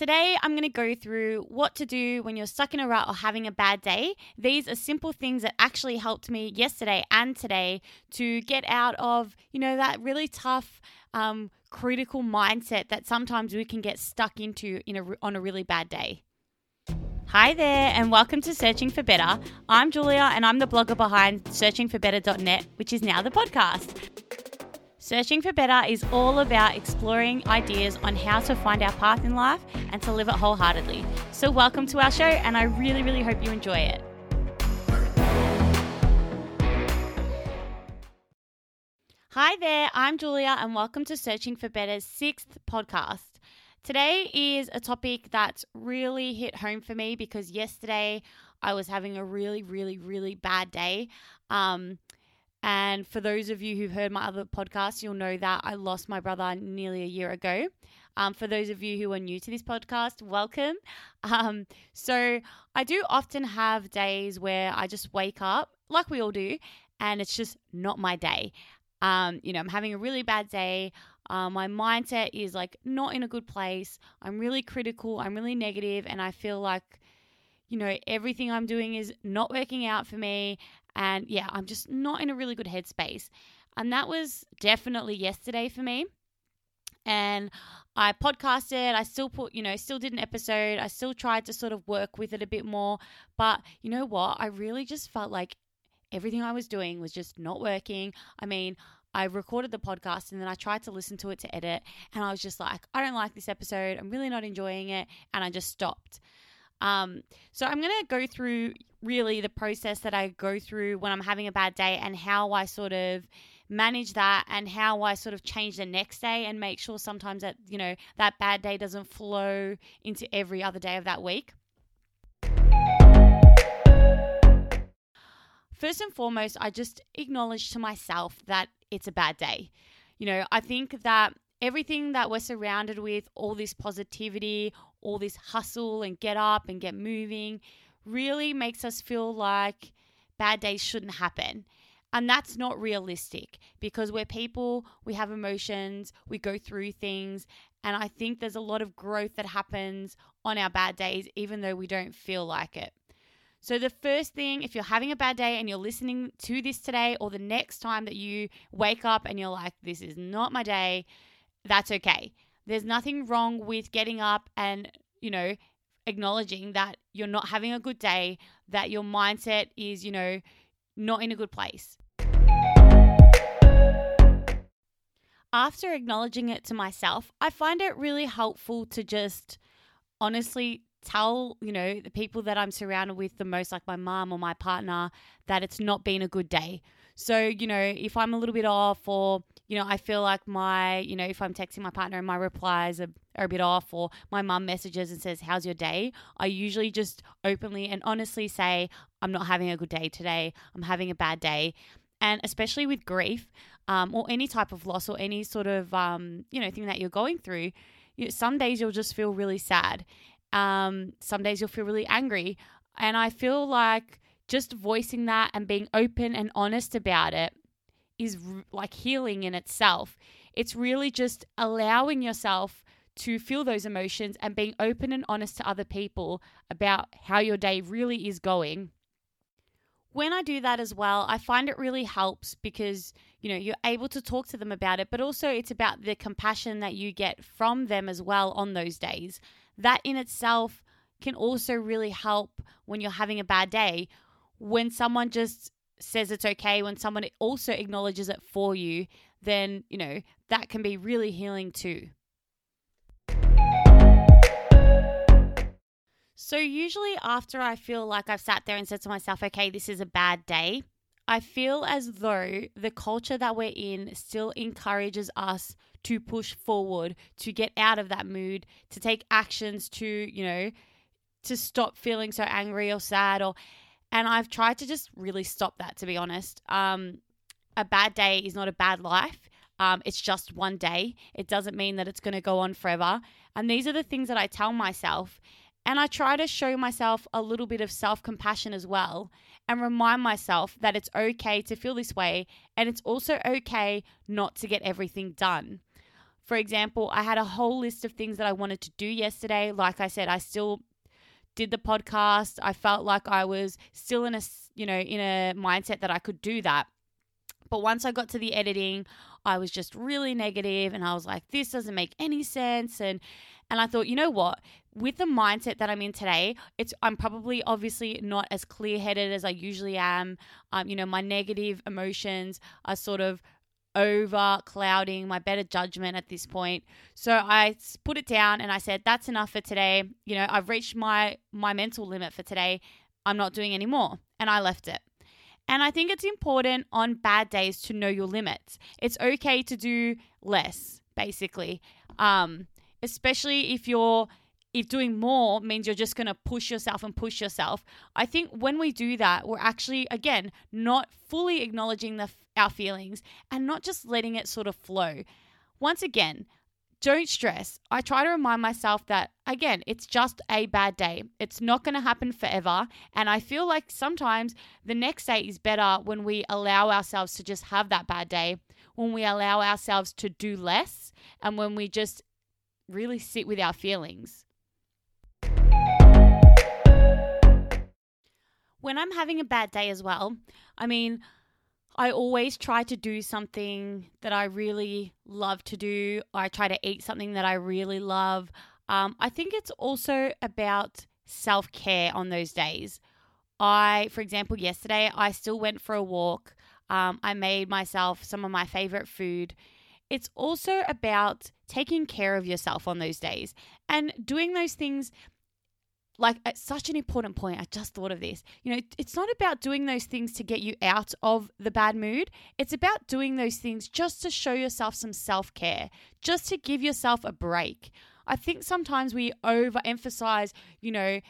Today, I'm going to go through what to do when you're stuck in a rut or having a bad day. These are simple things that actually helped me yesterday and today to get out of, you know, that really tough, um, critical mindset that sometimes we can get stuck into in a, on a really bad day. Hi there, and welcome to Searching for Better. I'm Julia, and I'm the blogger behind searchingforbetter.net, which is now the podcast. Searching for Better is all about exploring ideas on how to find our path in life and to live it wholeheartedly. So, welcome to our show, and I really, really hope you enjoy it. Hi there, I'm Julia, and welcome to Searching for Better's sixth podcast. Today is a topic that's really hit home for me because yesterday I was having a really, really, really bad day. Um, and for those of you who've heard my other podcasts, you'll know that I lost my brother nearly a year ago. Um, for those of you who are new to this podcast, welcome. Um, so, I do often have days where I just wake up, like we all do, and it's just not my day. Um, you know, I'm having a really bad day. Uh, my mindset is like not in a good place. I'm really critical. I'm really negative, and I feel like, you know, everything I'm doing is not working out for me. And yeah, I'm just not in a really good headspace. And that was definitely yesterday for me. And I podcasted, I still put, you know, still did an episode. I still tried to sort of work with it a bit more. But you know what? I really just felt like everything I was doing was just not working. I mean, I recorded the podcast and then I tried to listen to it to edit. And I was just like, I don't like this episode. I'm really not enjoying it. And I just stopped. Um, so I'm going to go through really the process that I go through when I'm having a bad day and how I sort of manage that and how I sort of change the next day and make sure sometimes that, you know, that bad day doesn't flow into every other day of that week. First and foremost, I just acknowledge to myself that it's a bad day. You know, I think that everything that we're surrounded with, all this positivity, all this hustle and get up and get moving, really makes us feel like bad days shouldn't happen. And that's not realistic because we're people, we have emotions, we go through things. And I think there's a lot of growth that happens on our bad days, even though we don't feel like it. So, the first thing, if you're having a bad day and you're listening to this today, or the next time that you wake up and you're like, this is not my day, that's okay. There's nothing wrong with getting up and, you know, acknowledging that you're not having a good day, that your mindset is, you know, not in a good place. After acknowledging it to myself, I find it really helpful to just honestly tell, you know, the people that I'm surrounded with the most, like my mom or my partner, that it's not been a good day. So, you know, if I'm a little bit off or, you know, I feel like my, you know, if I'm texting my partner and my replies are, are a bit off or my mum messages and says, How's your day? I usually just openly and honestly say, I'm not having a good day today. I'm having a bad day. And especially with grief um, or any type of loss or any sort of, um, you know, thing that you're going through, you some days you'll just feel really sad. Um, some days you'll feel really angry. And I feel like just voicing that and being open and honest about it is like healing in itself. It's really just allowing yourself to feel those emotions and being open and honest to other people about how your day really is going. When I do that as well, I find it really helps because, you know, you're able to talk to them about it, but also it's about the compassion that you get from them as well on those days. That in itself can also really help when you're having a bad day when someone just says it's okay, when someone also acknowledges it for you, then, you know, that can be really healing too. So, usually, after I feel like I've sat there and said to myself, okay, this is a bad day, I feel as though the culture that we're in still encourages us to push forward, to get out of that mood, to take actions to, you know, to stop feeling so angry or sad or and I've tried to just really stop that, to be honest. Um, a bad day is not a bad life. Um, it's just one day. It doesn't mean that it's going to go on forever. And these are the things that I tell myself. And I try to show myself a little bit of self compassion as well and remind myself that it's okay to feel this way and it's also okay not to get everything done. For example, I had a whole list of things that I wanted to do yesterday. Like I said, I still did the podcast. I felt like I was still in a, you know, in a mindset that I could do that. But once I got to the editing, I was just really negative and I was like this doesn't make any sense and and I thought, you know what? With the mindset that I'm in today, it's I'm probably obviously not as clear-headed as I usually am. Um, you know, my negative emotions are sort of over clouding my better judgment at this point. So I put it down and I said, that's enough for today. You know, I've reached my my mental limit for today. I'm not doing any more. And I left it. And I think it's important on bad days to know your limits. It's okay to do less, basically. Um, especially if you're if doing more means you're just going to push yourself and push yourself. I think when we do that, we're actually again not fully acknowledging the our feelings and not just letting it sort of flow. Once again, don't stress. I try to remind myself that, again, it's just a bad day. It's not going to happen forever. And I feel like sometimes the next day is better when we allow ourselves to just have that bad day, when we allow ourselves to do less, and when we just really sit with our feelings. When I'm having a bad day as well, I mean, I always try to do something that I really love to do. I try to eat something that I really love. Um, I think it's also about self care on those days. I, for example, yesterday I still went for a walk. Um, I made myself some of my favorite food. It's also about taking care of yourself on those days and doing those things like it's such an important point. I just thought of this. You know, it's not about doing those things to get you out of the bad mood. It's about doing those things just to show yourself some self care, just to give yourself a break. I think sometimes we overemphasize, you know,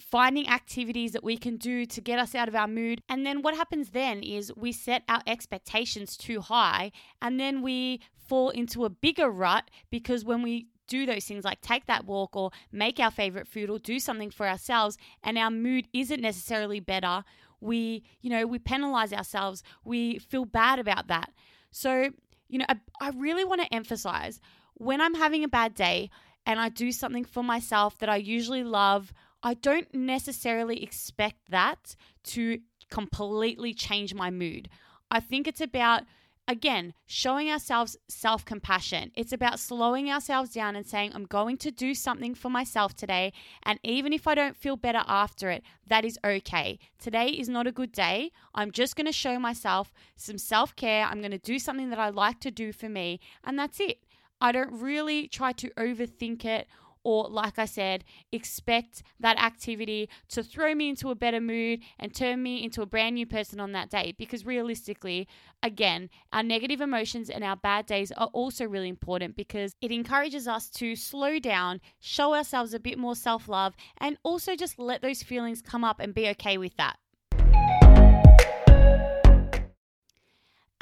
finding activities that we can do to get us out of our mood. And then what happens then is we set our expectations too high and then we fall into a bigger rut because when we do those things like take that walk or make our favorite food or do something for ourselves and our mood isn't necessarily better, we, you know, we penalize ourselves. We feel bad about that. So, you know, I, I really want to emphasize when I'm having a bad day and I do something for myself that I usually love, I don't necessarily expect that to completely change my mood. I think it's about Again, showing ourselves self compassion. It's about slowing ourselves down and saying, I'm going to do something for myself today. And even if I don't feel better after it, that is okay. Today is not a good day. I'm just going to show myself some self care. I'm going to do something that I like to do for me. And that's it. I don't really try to overthink it or like I said, expect that activity to throw me into a better mood and turn me into a brand new person on that day. Because realistically, again, our negative emotions and our bad days are also really important because it encourages us to slow down, show ourselves a bit more self love, and also just let those feelings come up and be okay with that.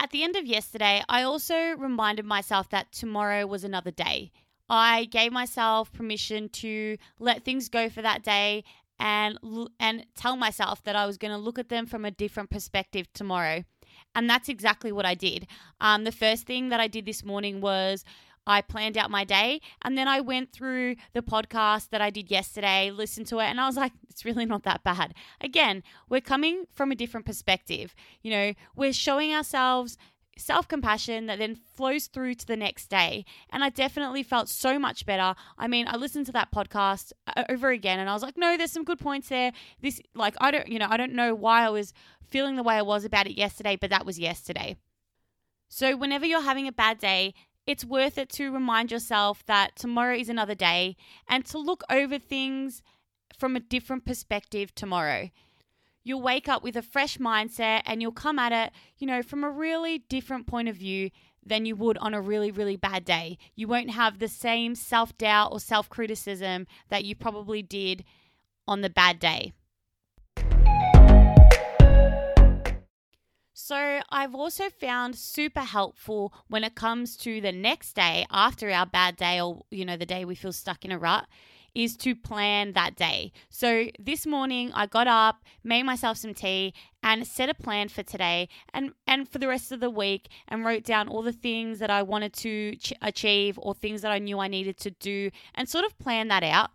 At the end of yesterday, I also reminded myself that tomorrow was another day. I gave myself permission to let things go for that day and and tell myself that I was going to look at them from a different perspective tomorrow. And that's exactly what I did. Um, the first thing that I did this morning was I planned out my day and then I went through the podcast that I did yesterday, listened to it, and I was like, it's really not that bad. Again, we're coming from a different perspective. You know, we're showing ourselves self compassion that then flows through to the next day. And I definitely felt so much better. I mean, I listened to that podcast uh, over again and I was like, no, there's some good points there. This, like, I don't, you know, I don't know why I was feeling the way I was about it yesterday, but that was yesterday. So, whenever you're having a bad day, it's worth it to remind yourself that tomorrow is another day and to look over things from a different perspective tomorrow you'll wake up with a fresh mindset and you'll come at it, you know, from a really different point of view than you would on a really, really bad day. You won't have the same self doubt or self criticism that you probably did on the bad day. So, I've also found super helpful when it comes to the next day after our bad day or, you know, the day we feel stuck in a rut is to plan that day. So this morning I got up, made myself some tea, and set a plan for today and and for the rest of the week and wrote down all the things that I wanted to ch- achieve or things that I knew I needed to do and sort of plan that out.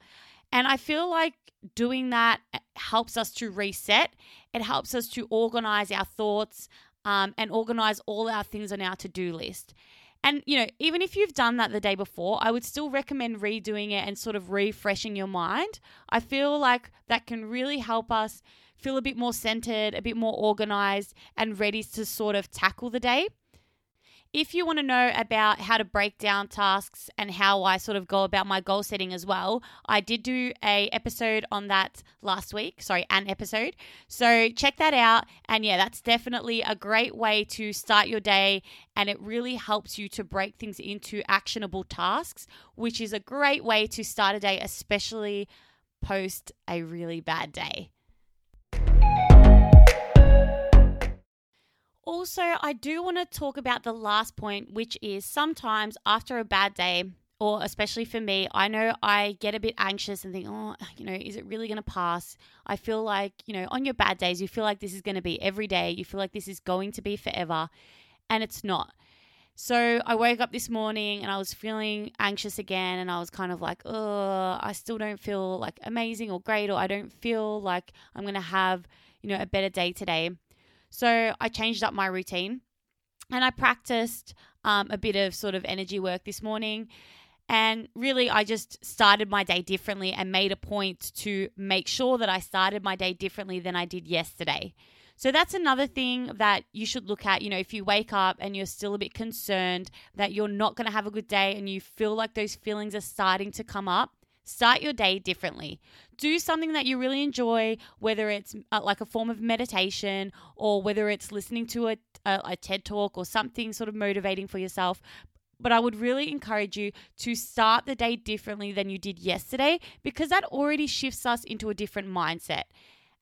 And I feel like doing that helps us to reset. It helps us to organize our thoughts um, and organize all our things on our to do list. And, you know, even if you've done that the day before, I would still recommend redoing it and sort of refreshing your mind. I feel like that can really help us feel a bit more centered, a bit more organized, and ready to sort of tackle the day. If you want to know about how to break down tasks and how I sort of go about my goal setting as well, I did do a episode on that last week. Sorry, an episode. So check that out. And yeah, that's definitely a great way to start your day and it really helps you to break things into actionable tasks, which is a great way to start a day, especially post a really bad day. Also, I do want to talk about the last point, which is sometimes after a bad day, or especially for me, I know I get a bit anxious and think, oh, you know, is it really going to pass? I feel like, you know, on your bad days, you feel like this is going to be every day. You feel like this is going to be forever, and it's not. So I woke up this morning and I was feeling anxious again, and I was kind of like, oh, I still don't feel like amazing or great, or I don't feel like I'm going to have, you know, a better day today. So I changed up my routine and I practiced um, a bit of sort of energy work this morning. And really, I just started my day differently and made a point to make sure that I started my day differently than I did yesterday. So that's another thing that you should look at. You know, if you wake up and you're still a bit concerned that you're not going to have a good day and you feel like those feelings are starting to come up, Start your day differently. Do something that you really enjoy, whether it's uh, like a form of meditation or whether it's listening to a, a, a TED talk or something sort of motivating for yourself. But I would really encourage you to start the day differently than you did yesterday because that already shifts us into a different mindset.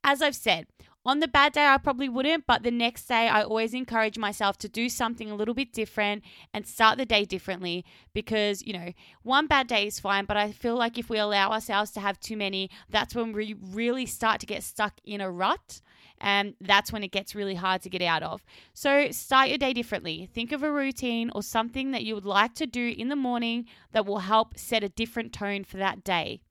As I've said, on the bad day, I probably wouldn't, but the next day, I always encourage myself to do something a little bit different and start the day differently because, you know, one bad day is fine, but I feel like if we allow ourselves to have too many, that's when we really start to get stuck in a rut. And that's when it gets really hard to get out of. So start your day differently. Think of a routine or something that you would like to do in the morning that will help set a different tone for that day.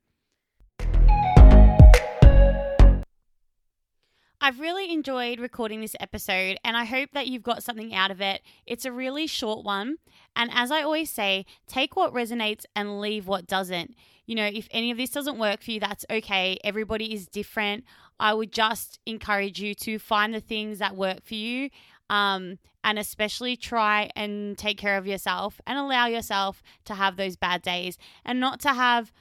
I've really enjoyed recording this episode and I hope that you've got something out of it. It's a really short one. And as I always say, take what resonates and leave what doesn't. You know, if any of this doesn't work for you, that's okay. Everybody is different. I would just encourage you to find the things that work for you um, and especially try and take care of yourself and allow yourself to have those bad days and not to have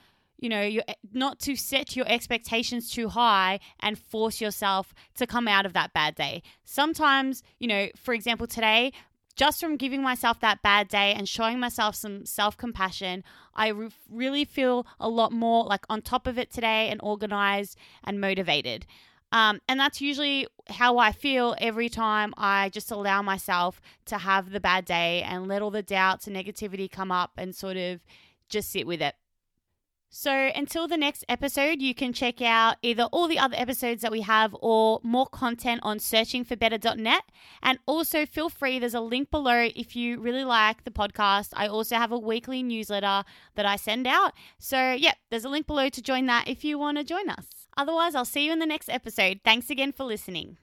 you know, you not to set your expectations too high and force yourself to come out of that bad day. Sometimes, you know, for example, today, just from giving myself that bad day and showing myself some self compassion, I re- really feel a lot more like on top of it today and organized and motivated. Um, and that's usually how I feel every time I just allow myself to have the bad day and let all the doubts and negativity come up and sort of just sit with it. So until the next episode, you can check out either all the other episodes that we have or more content on searchingforbetter.net. And also feel free, there's a link below if you really like the podcast. I also have a weekly newsletter that I send out. So, yeah, there's a link below to join that if you want to join us. Otherwise, I'll see you in the next episode. Thanks again for listening.